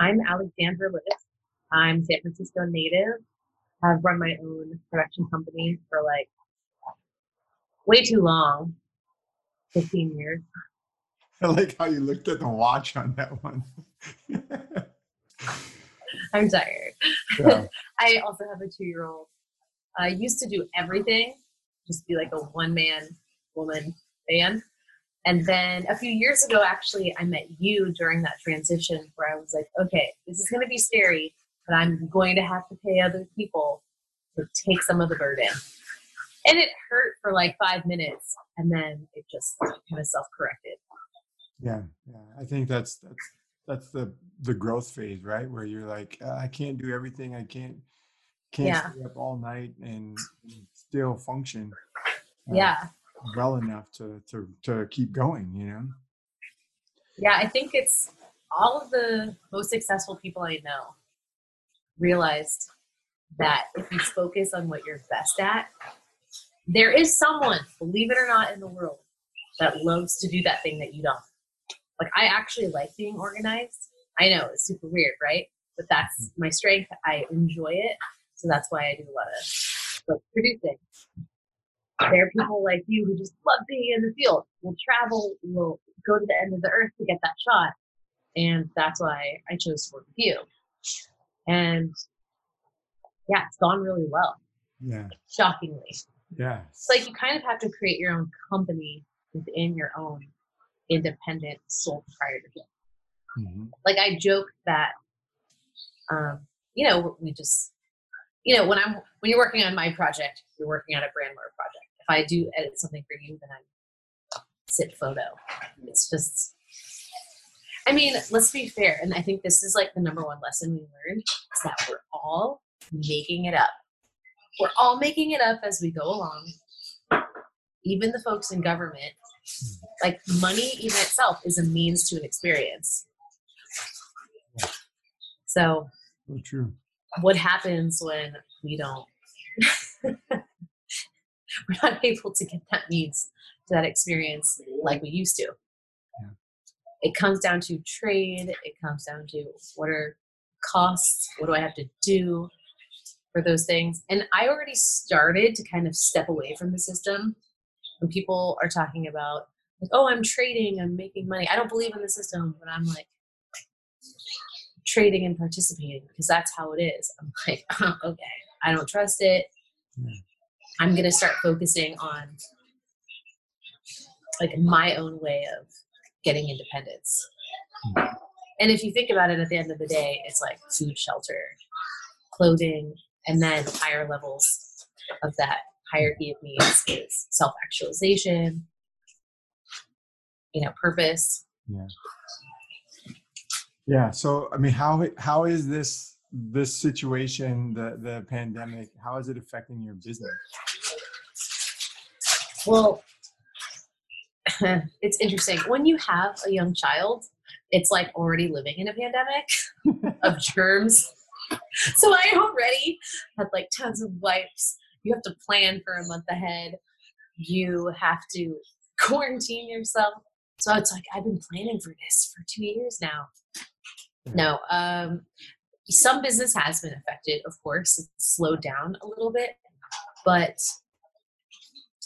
I'm Alexandra Lewis. I'm San Francisco native. I've run my own production company for like way too long 15 years. I like how you looked at the watch on that one. I'm tired. Yeah. I also have a two year old. I used to do everything, just be like a one man woman band. And then a few years ago, actually, I met you during that transition where I was like, okay, this is going to be scary, but I'm going to have to pay other people to take some of the burden. And it hurt for like five minutes, and then it just kind of self corrected. Yeah, yeah. I think that's that's that's the the growth phase, right? Where you're like, uh, I can't do everything. I can't can't yeah. stay up all night and still function. Uh, yeah well enough to to to keep going you know? Yeah i think it's all of the most successful people i know realized that if you focus on what you're best at there is someone believe it or not in the world that loves to do that thing that you don't. Like i actually like being organized. I know it's super weird right? But that's hmm. my strength. I enjoy it. So that's why i do a lot of like producing there are people like you who just love being in the field. We'll travel, we'll go to the end of the earth to get that shot. And that's why I chose to work with you. And yeah, it's gone really well. Yeah. Shockingly. Yeah. It's like you kind of have to create your own company within your own independent sole proprietorship. Mm-hmm. Like I joke that, um, you know, we just, you know, when I'm when you're working on my project, you're working on a Brandler project. I do edit something for you, then I sit photo. It's just, I mean, let's be fair. And I think this is like the number one lesson we learned is that we're all making it up. We're all making it up as we go along. Even the folks in government, like money, even itself, is a means to an experience. So, so true. What happens when we don't we're not able to get that needs to that experience like we used to. Yeah. It comes down to trade. It comes down to what are costs? What do I have to do for those things? And I already started to kind of step away from the system when people are talking about like, oh, I'm trading, I'm making money. I don't believe in the system, but I'm like trading and participating because that's how it is. I'm like, okay, I don't trust it. Hmm. I'm going to start focusing on like my own way of getting independence. Hmm. And if you think about it at the end of the day, it's like food, shelter, clothing, and then higher levels of that hierarchy of needs is self actualization, you know, purpose. Yeah. Yeah. So, I mean, how how is this this situation, the the pandemic, how is it affecting your business? Well, it's interesting. When you have a young child, it's like already living in a pandemic of germs. So I already had like tons of wipes. You have to plan for a month ahead. You have to quarantine yourself. So it's like I've been planning for this for two years now. No, um, some business has been affected, of course. It's slowed down a little bit, but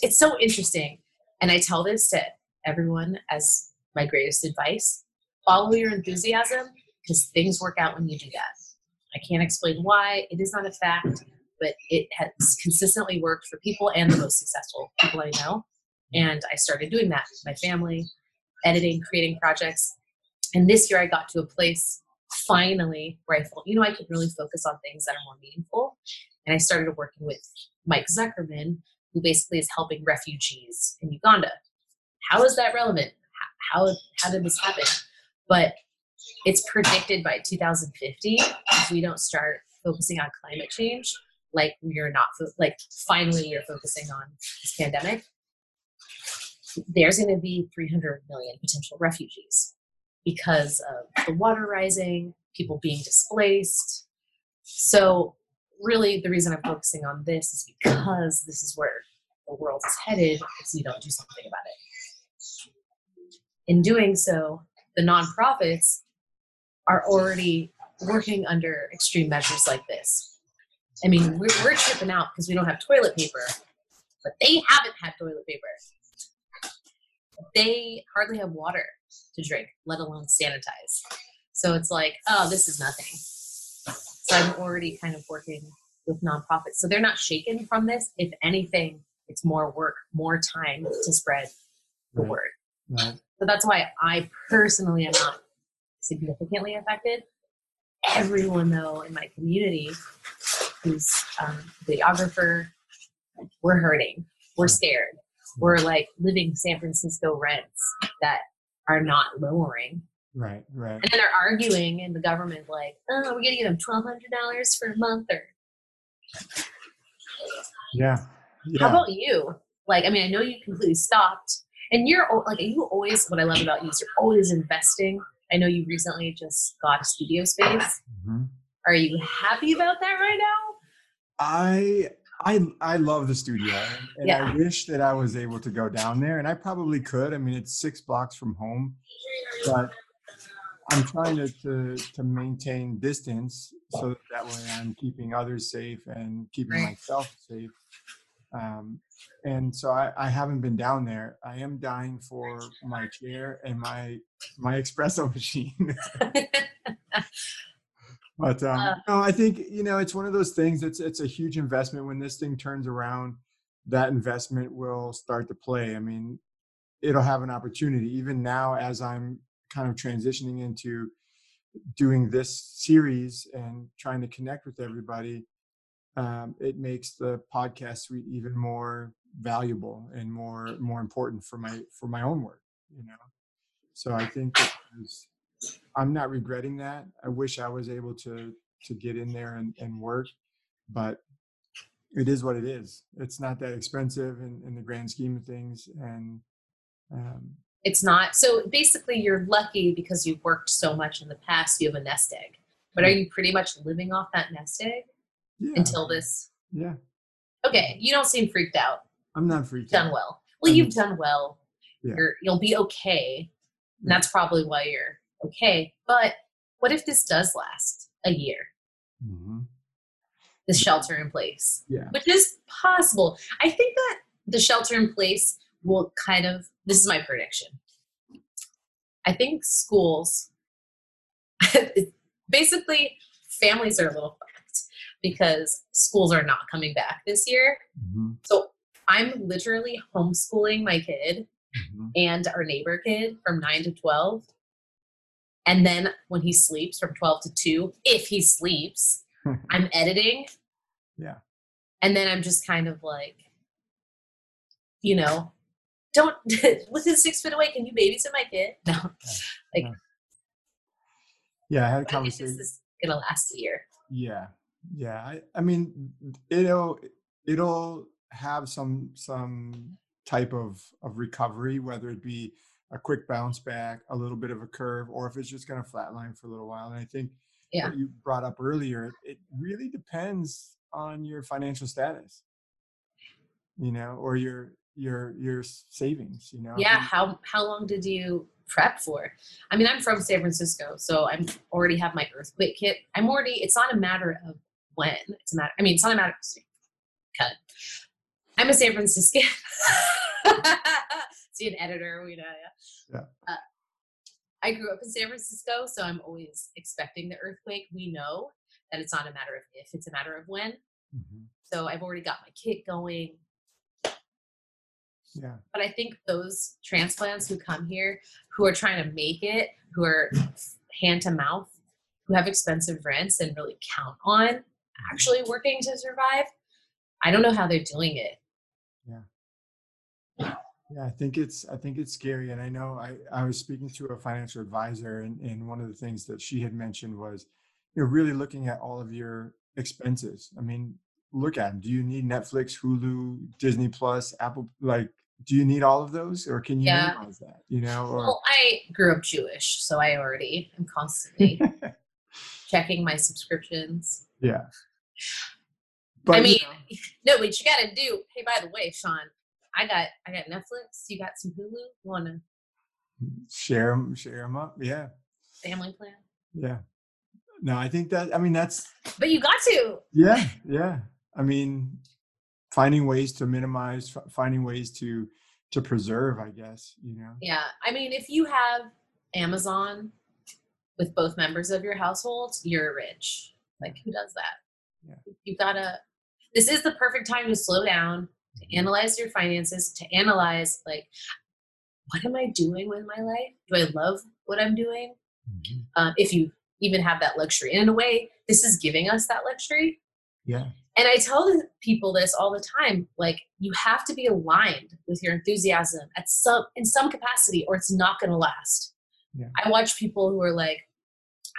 it's so interesting. And I tell this to everyone as my greatest advice follow your enthusiasm because things work out when you do that. I can't explain why, it is not a fact, but it has consistently worked for people and the most successful people I know. And I started doing that with my family, editing, creating projects. And this year I got to a place finally where I felt, you know, I could really focus on things that are more meaningful. And I started working with Mike Zuckerman, who basically is helping refugees in Uganda. How is that relevant? How, how did this happen? But it's predicted by 2050 if we don't start focusing on climate change like we are not like finally we are focusing on this pandemic there's going to be 300 million potential refugees because of the water rising people being displaced so really the reason I'm focusing on this is because this is where the world is headed if we don't do something about it. In doing so, the nonprofits are already working under extreme measures like this. I mean, we're, we're tripping out because we don't have toilet paper, but they haven't had toilet paper. They hardly have water to drink, let alone sanitize. So it's like, oh, this is nothing. So I'm already kind of working with nonprofits. So they're not shaken from this. If anything, it's more work, more time to spread the Right. word. Right. So that's why I personally am not significantly affected. Everyone, though, in my community who's um, videographer, we're hurting. We're scared. We're like living San Francisco rents that are not lowering. Right. Right. And then they're arguing in the government, like, oh, we're going to give them $1,200 for a month. Or Yeah. how about you? Like, I mean, I know you completely stopped. And you're like, you always, what I love about you is you're always investing. I know you recently just got a studio space. Mhm. Are you happy about that right now? I I I love the studio, and Yeah. I wish that I was able to go down there, and I probably could. I mean, it's six blocks from home, but I'm trying to to, to maintain distance so that, that way I'm keeping others safe and keeping Right. myself safe. Um, and so I, I haven't been down there. I am dying for my chair and my my espresso machine. But um, Uh, no, I think you know it's one of those things. It's it's a huge investment. When this thing turns around, that investment will start to play. I mean, it'll have an opportunity. Even now, as I'm kind of transitioning into doing this series and trying to connect with everybody, um, it makes the podcast suite even more valuable and more more important for my for my own work. You know, so I think there's I'm not regretting that. I wish I was able to to get in there and, and work, but it is what it is. It's not that expensive in, in the grand scheme of things, and um, it's not. So basically, you're lucky because you've worked so much in the past. You have a nest egg. But are you pretty much living off that nest egg yeah, until this? yeah, Okay, you don't seem freaked out. I'm not freaked out. Done out. well. Well, Mhm. you've done well. Yeah. You're, you'll be okay. And that's probably why you're okay. But what if this does last a year? hmm This shelter in place, Yeah, which is possible. I think that the shelter in place will kind of. This is my prediction. I think schools, basically, families are a little fucked because schools are not coming back this year. hmm So I'm literally homeschooling my kid hmm and our neighbor kid from 9 to 12. And then when he sleeps from 12 to 2, if he sleeps, I'm editing. Yeah. And then I'm just kind of like, you know, don't within six feet away, can you babysit my kid? No. Like, yeah. I had a think this conversation. is gonna last a year. Yeah, yeah. I, I mean, it'll it'll have some some type of of recovery, whether it be a quick bounce back, a little bit of a curve, or if it's just going to flatline for a little while. And I think Yeah. what you brought up earlier, it really depends on your financial status, you know, or your your your savings, you know. Yeah. How how long did you prep for? I mean, I'm from San Francisco, so I'm already have my earthquake kit. I'm already. It's not a matter of when. It's a matter. I mean, it's not a matter. Cut. I'm a San Franciscan. An editor, we know. Yeah. Yeah. Uh, I grew up in San Francisco, so I'm always expecting the earthquake. We know that it's not a matter of if; it's a matter of when. Mhm. So I've already got my kit going. Yeah, but I think those transplants who come here, who are trying to make it, who are hand to mouth, who have expensive rents and really count on actually working to survive, I don't know how they're doing it. Yeah, I think it's I think it's scary, and I know I I was speaking to a financial advisor, and and one of the things that she had mentioned was, you know, really looking at all of your expenses. I mean, look at them. Do you need Netflix, Hulu, Disney Plus, Apple? Like, do you need all of those, or can you Yeah. minimize that? You know, or Well, I grew up Jewish, so I already am constantly checking my subscriptions. yeah. But I you mean, know, no, what you got to do. Hey, by the way, Sean, I got I got Netflix. You got some Hulu. You wanna share them, share them up. Yeah, family plan? yeah. no, I think that I mean that's But you got to. Yeah, yeah. I mean finding ways to minimize finding ways to to preserve, I guess, you know. Yeah. I mean, if you have Amazon with both members of your household, you're rich. Like who does that? Yeah. You gotta this is the perfect time to slow down. Analyze your finances, to analyze like what am I doing with my life? Do I love what I'm doing? Mm-hmm. Uh, if you even have that luxury. And in a way, this is giving us that luxury. Yeah. And I tell people this all the time like you have to be aligned with your enthusiasm at some in some capacity or it's not going to last. Yeah. I watch people who are like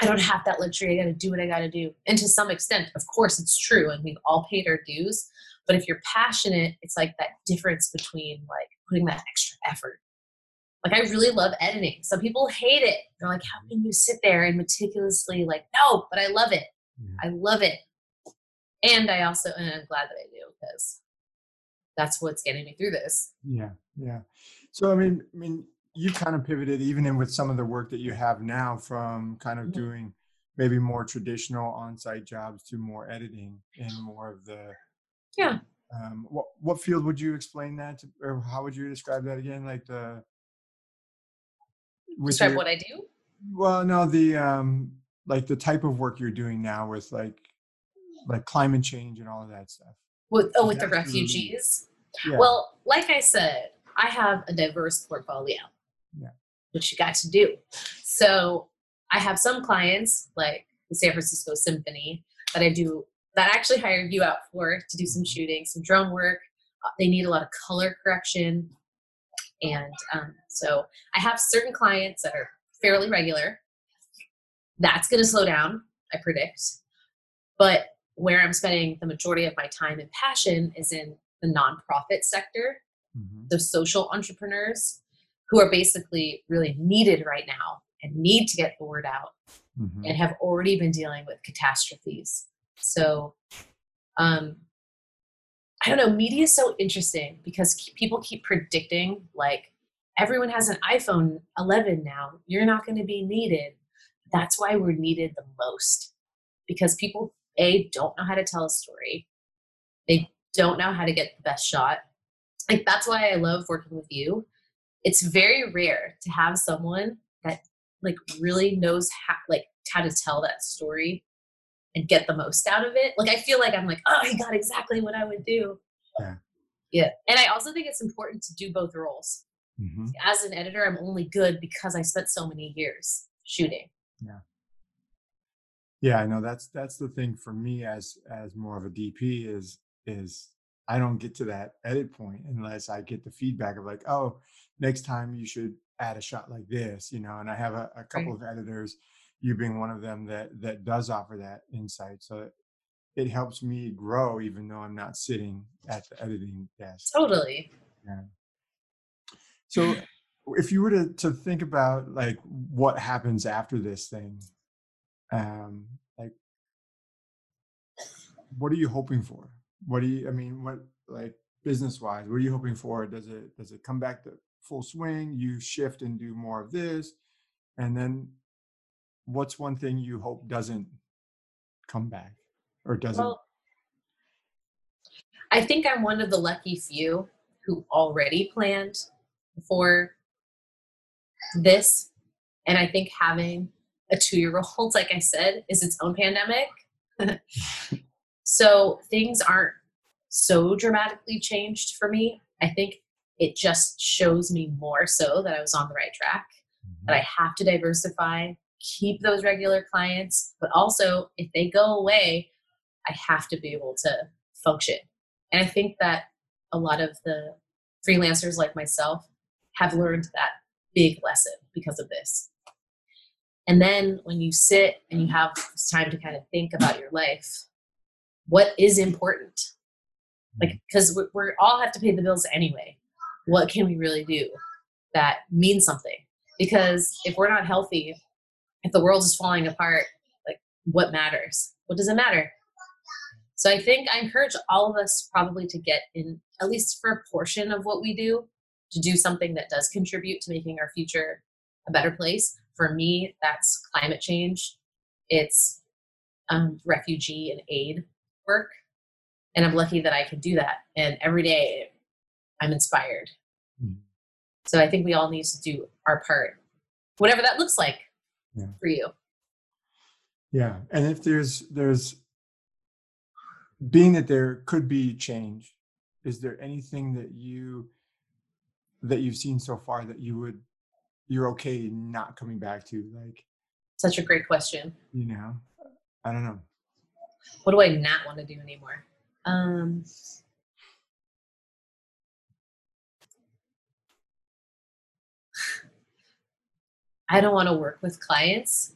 I don't have that luxury. I got to do what I got to do. And to some extent, of course, it's true. And we've all paid our dues. But if you're passionate, it's like that difference between like putting that extra effort like I really love editing. Some people hate it. They're like, how can you sit there and meticulously like, no, but I love it. I love it. And I also, and I'm glad that I do because that's what's getting me through this. Yeah. Yeah. So, I mean, I mean, you kind of pivoted even in with some of the work that you have now from kind of mm-hmm. doing maybe more traditional on-site jobs to more editing and more of the yeah um, what what field would you explain that to, or how would you describe that again like the describe your, what I do? Well, no, the um like the type of work you're doing now with like like climate change and all of that stuff. With oh, with the refugees. Yeah. Well, like I said, I have a diverse portfolio. Yeah. Which you got to do. So I have some clients like the San Francisco Symphony that I do that actually hired you out for to do some shooting, some drone work. Uh, they need a lot of color correction. And um, so I have certain clients that are fairly regular. That's going to slow down, I predict. But where I'm spending the majority of my time and passion is in the nonprofit sector, mm-hmm. the social entrepreneurs who are basically really needed right now and need to get the word out mm-hmm. and have already been dealing with catastrophes. So, um, I don't know, media is so interesting because people keep predicting like everyone has an iPhone 11 now. You're not going to be needed. That's why we're needed the most because people, A, don't know how to tell a story, they don't know how to get the best shot. Like, that's why I love working with you. It's very rare to have someone that like really knows how like how to tell that story and get the most out of it. Like I feel like I'm like, oh, I got exactly what I would do. Yeah. Yeah. And I also think it's important to do both roles. Mm-hmm. As an editor, I'm only good because I spent so many years shooting. Yeah. Yeah, I know that's that's the thing for me as as more of a DP is is I don't get to that edit point unless I get the feedback of like, oh, next time you should add a shot like this, you know. And I have a, a couple right. of editors, you being one of them that that does offer that insight. So it helps me grow even though I'm not sitting at the editing desk. Totally. Yeah. So if you were to, to think about like what happens after this thing, um, like what are you hoping for? What do you, I mean, what like business wise, what are you hoping for? Does it, does it come back to full swing? You shift and do more of this. And then what's one thing you hope doesn't come back or doesn't? Well, I think I'm one of the lucky few who already planned for this. And I think having a two year old, like I said, is its own pandemic. so things aren't so dramatically changed for me. I think it just shows me more so that I was on the right track, mm-hmm. that I have to diversify, keep those regular clients, but also if they go away, I have to be able to function. And I think that a lot of the freelancers like myself have learned that big lesson because of this. And then when you sit and you have time to kind of think about your life, what is important? Hmm. Like, because we all have to pay the bills anyway. What can we really do that means something? Because if we're not healthy, if the world is falling apart, like, what matters? What does it matter? So I think I encourage all of us probably to get in, at least for a portion of what we do, to do something that does contribute to making our future a better place. For me, that's climate change. It's um, refugee and aid work. And I'm lucky that I can do that. And every day I'm inspired. Mm-hmm. So I think we all need to do our part, whatever that looks like yeah. for you. Yeah. And if there's, there's, being that there could be change, is there anything that you, that you've seen so far that you would, you're okay not coming back to? Like, such a great question. You know, I don't know. What do I not want to do anymore? Um, I don't want to work with clients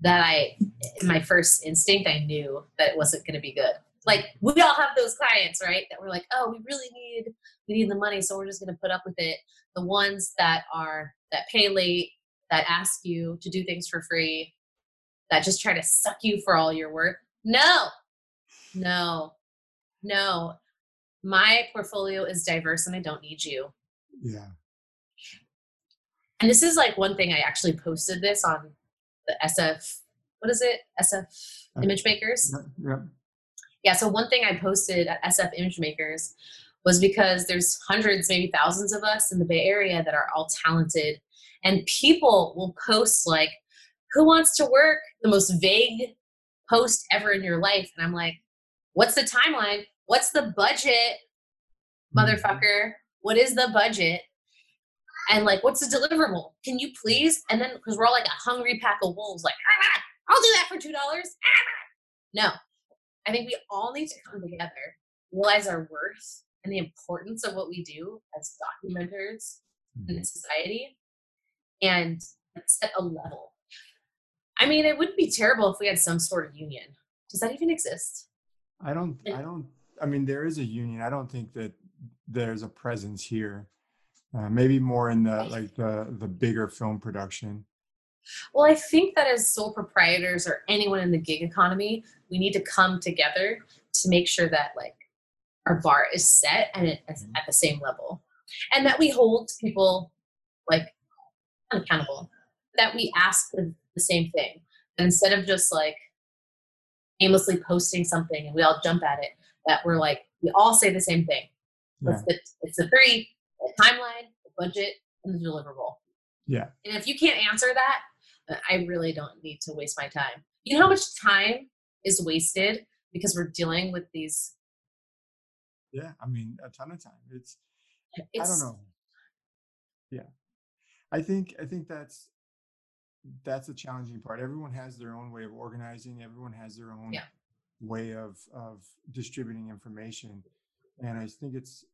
that I, my first instinct, I knew that it wasn't going to be good. Like we all have those clients, right? That we're like, oh, we really need, we need the money, so we're just going to put up with it. The ones that are that pay late, that ask you to do things for free, that just try to suck you for all your work. No, no, no. My portfolio is diverse and I don't need you. Yeah. And this is like one thing I actually posted this on the SF, what is it? SF uh, Image Makers? Yeah. Yeah, yeah, so one thing I posted at SF Image Makers was because there's hundreds, maybe thousands of us in the Bay Area that are all talented. And people will post like, who wants to work the most vague post ever in your life? And I'm like, what's the timeline? What's the budget, mm-hmm. motherfucker? What is the budget? And like, what's the deliverable? Can you please? And then, because we're all like a hungry pack of wolves, like, ah, I'll do that for $2. Ah. No, I think we all need to come together, realize our worth and the importance of what we do as documenters in mm-hmm. society, and set a level. I mean, it wouldn't be terrible if we had some sort of union. Does that even exist? I don't. I don't. I mean, there is a union. I don't think that there's a presence here. Uh, maybe more in the like the the bigger film production. Well, I think that as sole proprietors or anyone in the gig economy, we need to come together to make sure that like our bar is set and it is mm-hmm. at the same level, and that we hold people like accountable. That we ask the, the same thing, and instead of just like aimlessly posting something and we all jump at it, that we're like we all say the same thing. Yeah. It's, the, it's the three: the timeline, the budget, and the deliverable. Yeah. And if you can't answer that, uh, I really don't need to waste my time. You know how much time is wasted because we're dealing with these. Yeah, I mean, a ton of time. It's, it's I don't know. Yeah, I think I think that's that's the challenging part. Everyone has their own way of organizing. Everyone has their own yeah. way of of distributing information, and I think it's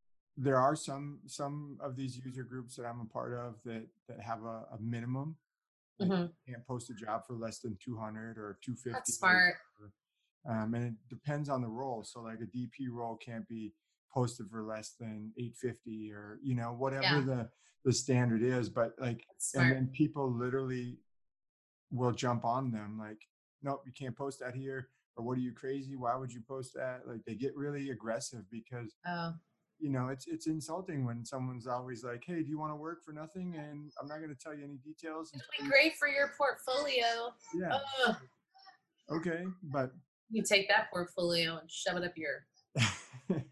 there are some some of these user groups that I'm a part of that that have a, a minimum Mm-hmm. can't post a job for less than 200 or 250. That's smart. Um, and it depends on the role. So like a DP role can't be posted for less than 850 or you know whatever yeah. the the standard is. But like, and then people literally will jump on them like, nope, you can't post that here. Or what are you crazy? Why would you post that? Like they get really aggressive because oh you know, it's it's insulting when someone's always like, "Hey, do you want to work for nothing?" And I'm not going to tell you any details. It'd be great for your portfolio. Yeah. Ugh. Okay, but you take that portfolio and shove it up your.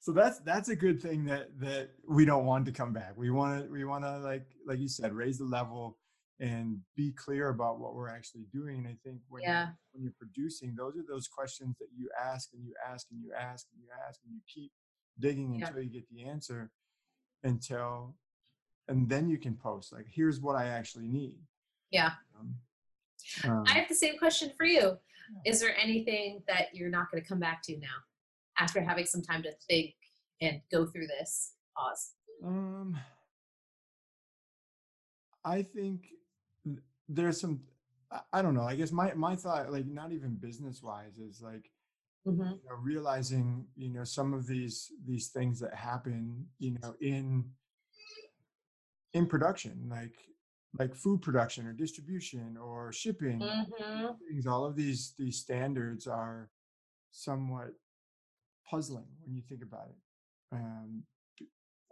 so that's that's a good thing that that we don't want to come back. We want to we want to like like you said, raise the level and be clear about what we're actually doing. And I think when yeah. you're, when you're producing, those are those questions that you ask and you ask and you ask and you ask and you keep digging yeah. until you get the answer until and then you can post like here's what i actually need. Yeah. Um, um, i have the same question for you. is there anything that you're not going to come back to now after having some time to think and go through this? Pause. Um i think there's some i don't know i guess my my thought like not even business wise is like mm-hmm. you know, realizing you know some of these these things that happen you know in in production like like food production or distribution or shipping mm-hmm. things all of these these standards are somewhat puzzling when you think about it um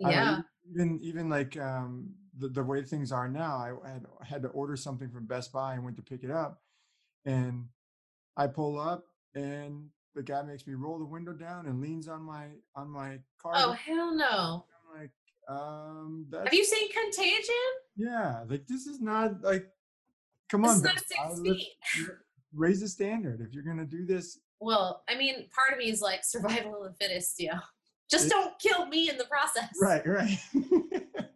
yeah even even like um the, the way things are now i had had to order something from best buy and went to pick it up and I pull up and the guy makes me roll the window down and leans on my on my car. Oh hell no! I'm like, um, have you seen Contagion? Yeah, like this is not like, come this on, is not six feet. raise the standard if you're gonna do this. Well, I mean, part of me is like survival of the fittest, you know. Just it, don't kill me in the process. Right, right.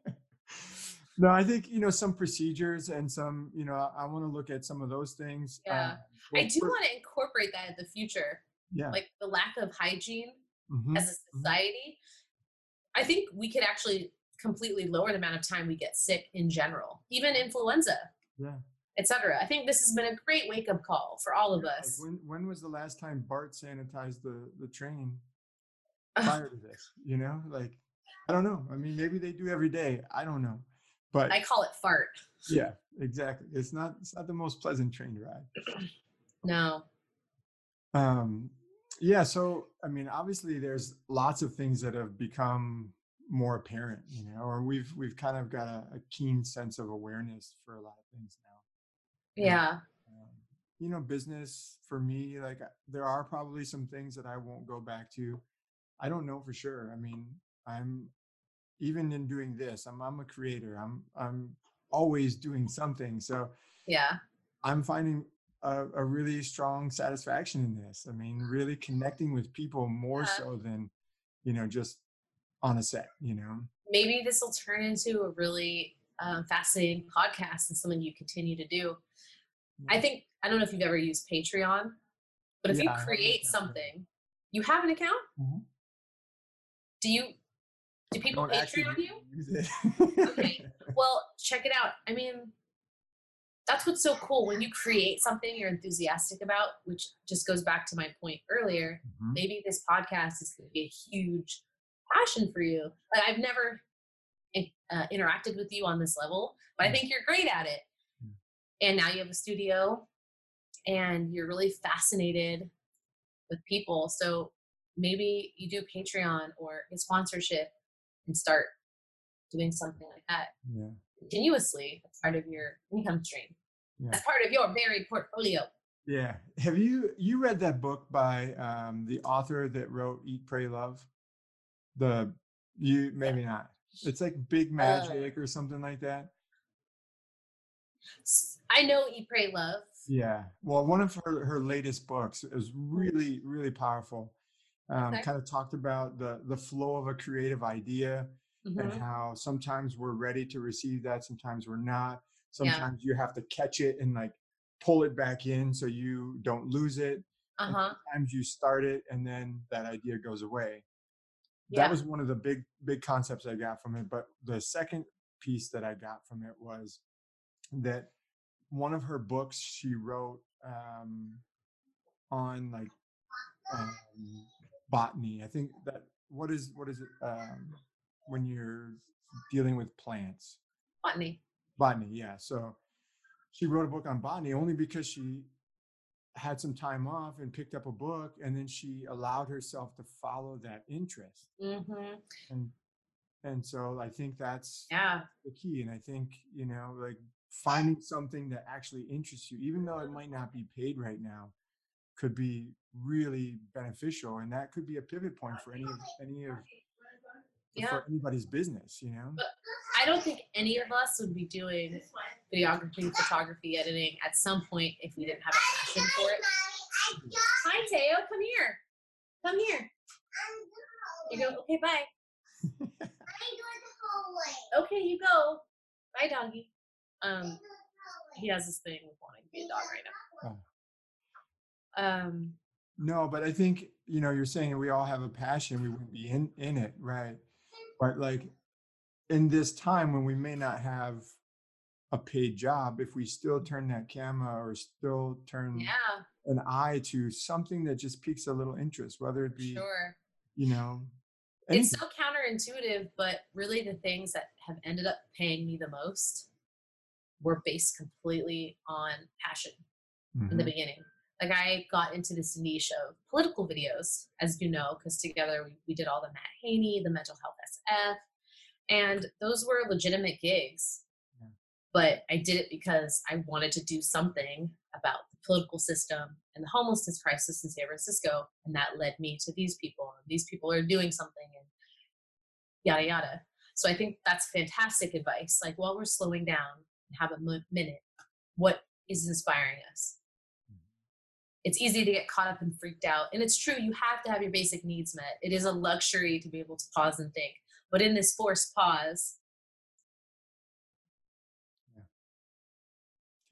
no, I think you know some procedures and some, you know, I, I want to look at some of those things. Yeah, well, I do want to incorporate that in the future yeah. like the lack of hygiene mm-hmm. as a mm-hmm. society i think we could actually completely lower the amount of time we get sick in general even influenza yeah. etc i think this has been a great wake-up call for all of us like when, when was the last time bart sanitized the the train prior to this you know? Like i don't know i mean maybe they do every day i don't know but i call it fart. Yeah exactly it's not it's not the most pleasant train ride. No. Um yeah so i mean obviously there's lots of things that have become more apparent you know or we've we've kind of got a, a keen sense of awareness for a lot of things now. Yeah. um, you know business for me like there are probably some things that i won't go back to. I don't know for sure. I mean i'm even in doing this i'm i'm a creator. I'm i'm always doing something. So yeah. I'm finding a, a, really strong satisfaction in this. I mean, really connecting with people more yeah. so than, you know, just on a set, you know. Maybe this will turn into a really um, fascinating podcast and something you continue to do. Yeah. I think, I don't know if you've ever used Patreon, but if yeah, you create something, you have an account? Mm-hmm. Do you, do people Patreon you? okay. Well, check it out. I mean, that's what's so cool when you create something you're enthusiastic about which just goes back to my point earlier mm-hmm. maybe this podcast is going to be a huge passion for you like i've never uh, interacted with you on this level but i mm. think you're great at it mm. and now you have a studio and you're really fascinated with people so maybe you do patreon or a sponsorship and start doing something like that yeah. Continuously as part of your income stream yeah. as part of your varied portfolio. Yeah. Have you you read that book by um, the author that wrote Eat, Pray, Love? The you maybe not. It's like Big uh Magic uh, or something like that. I know Eat, Pray, Love. Yeah. Well, one of her her latest books is really really powerful. Um, okay. Kind of talked about the the flow of a creative idea mm-hmm. and how sometimes we're ready to receive that, sometimes we're not Sometimes yeah. you have to catch it and like pull it back in so you don't lose it. Uh-huh. Sometimes you start it and then that idea goes away. Yeah. That was one of the big big concepts I got from it. But the second piece that I got from it was that one of her books she wrote um, on like um, botany. I think that what is what is it um, when you're dealing with plants? Botany. Botany yeah so she wrote a book on botany only because she had some time off and picked up a book and then she allowed herself to follow that interest. Mm-hmm. and and so i think that's yeah. the key and i think you know like finding something that actually interests you even though it might not be paid right now could be really beneficial and that could be a pivot point for any of any of yeah. for anybody's business you know but I don't think any of us would be doing videography, photography, editing at some point if we didn't have a passion for it. Hi, Teo. Come here. Come here. You go. Okay, bye. I'm going the hallway. Okay, you go. Bye, doggy. Um, he has this thing with wanting to be a dog right now. Um. No, but I think you know you're saying we all have a passion. We wouldn't be in in it, right? But like in this time when we may not have a paid job, if we still turn that camera or still turn yeah. an eye to something that just piques a little interest, whether it be, sure. you know, anything. it's so counterintuitive, but really the things that have ended up paying me the most were based completely on passion mm-hmm. in the mm-hmm. beginning. Like I got into this niche of political videos, as you know, because together we, we did all the Matt Haney, the mental health SF, and those were legitimate gigs. Yeah. But I did it because I wanted to do something about the political system and the homelessness crisis in San Francisco. And that led me to these people. And these people are doing something and yada, yada. So I think that's fantastic advice. Like, while we're slowing down and have a minute, what is inspiring us? It's easy to get caught up and freaked out. And it's true, you have to have your basic needs met. It is a luxury to be able to pause and think. But in this forced pause,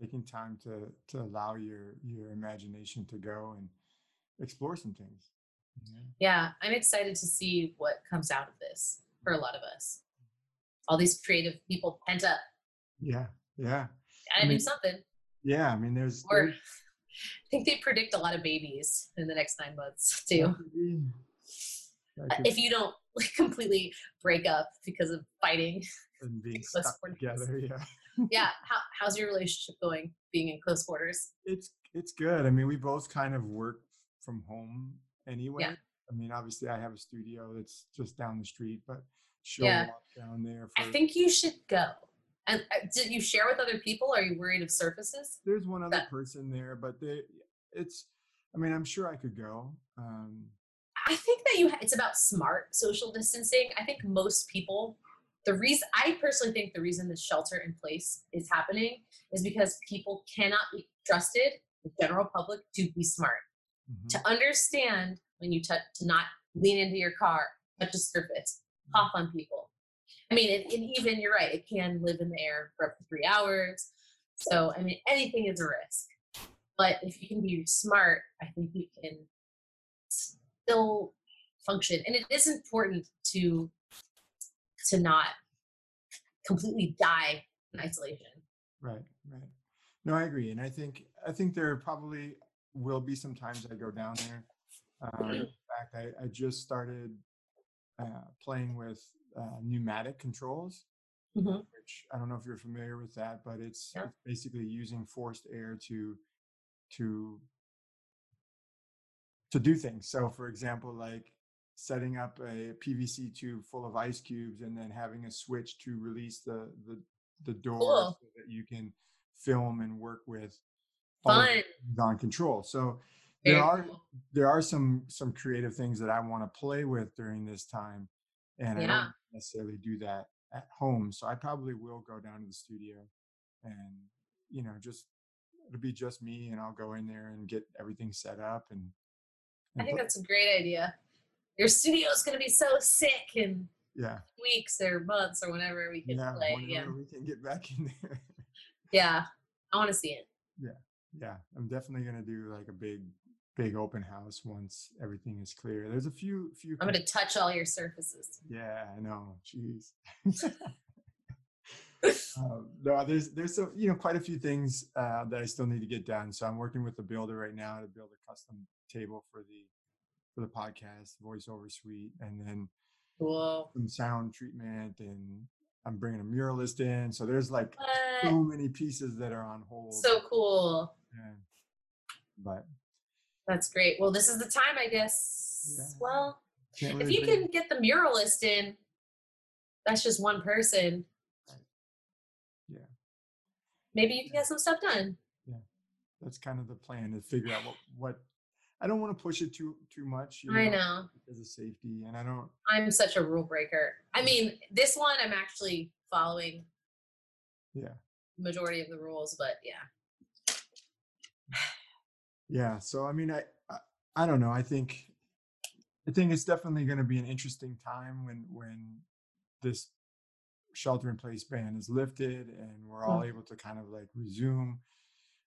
taking time to to allow your your imagination to go and explore some things yeah. yeah i'm excited to see what comes out of this for a lot of us all these creative people pent up yeah yeah i, I mean, do something yeah i mean there's, or there's, i think they predict a lot of babies in the next nine months too uh, if you don't like completely break up because of fighting and being stuck together yeah yeah. How, how's your relationship going being in close quarters? It's it's good. I mean, we both kind of work from home anyway. Yeah. I mean, obviously, I have a studio that's just down the street, but she'll yeah. walk down there. For, I think you should go. And uh, did you share with other people? Are you worried of surfaces? There's one other that, person there, but they, it's. I mean, I'm sure I could go. Um, I think that you. It's about smart social distancing. I think most people the reason I personally think the reason the shelter in place is happening is because people cannot be trusted, the general public, to be smart, mm-hmm. to understand when you touch, to not lean into your car, touch a surface, cough on people. I mean, and, and even you're right, it can live in the air for up to three hours. So, I mean, anything is a risk. But if you can be smart, I think you can still function. And it is important to to not completely die in isolation. Right, right. No, I agree, and I think I think there probably will be some times I go down there. Um, in fact, I, I just started uh, playing with uh, pneumatic controls, mm-hmm. which I don't know if you're familiar with that, but it's, yeah. it's basically using forced air to to to do things. So, for example, like setting up a PVC tube full of ice cubes and then having a switch to release the the, the door cool. so that you can film and work with Fun. on control. So there are cool. there are some some creative things that I want to play with during this time, and yeah. I don't necessarily do that at home. So I probably will go down to the studio, and you know, just it'll be just me, and I'll go in there and get everything set up. And, and I think that's a great idea your studio is going to be so sick in yeah weeks or months or whenever we can yeah, play. Yeah, we can get back in there. yeah, I want to see it. Yeah, yeah, I'm definitely going to do like a big, big open house once everything is clear. There's a few, few. I'm going to touch all your surfaces. Yeah, I know. Jeez. um, no, there's there's so you know quite a few things uh, that I still need to get done. So I'm working with the builder right now to build a custom table for the for the podcast, voiceover suite, and then cool. some sound treatment. And I'm bringing a muralist in. So there's like what? so many pieces that are on hold. So cool. Yeah. But that's great. Well, this is the time, I guess. Yeah. Well, if you can get the muralist in, that's just one person. Yeah. Maybe you can get some stuff done. Yeah. That's kind of the plan to figure out what, what I don't want to push it too too much. You know, I know because of safety, and I don't. I'm such a rule breaker. I mean, this one I'm actually following. Yeah. Majority of the rules, but yeah. Yeah. So I mean, I, I I don't know. I think I think it's definitely going to be an interesting time when when this shelter in place ban is lifted and we're all mm. able to kind of like resume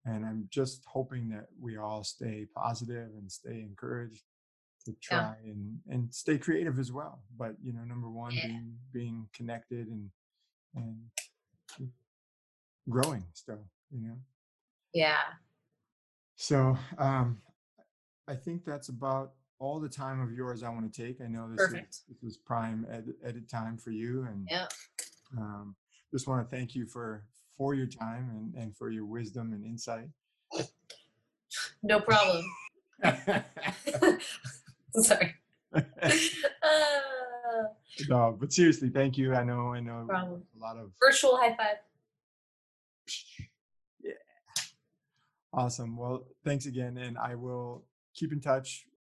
and i'm just hoping that we all stay positive and stay encouraged to try yeah. and and stay creative as well but you know number one yeah. being being connected and and growing still you know yeah so um i think that's about all the time of yours i want to take i know this Perfect. is this is prime edit, edit time for you and yeah um just want to thank you for for your time and, and for your wisdom and insight. No problem. Sorry. uh, no, but seriously, thank you. I know, I know problem. a lot of virtual high five. Yeah. Awesome. Well, thanks again. And I will keep in touch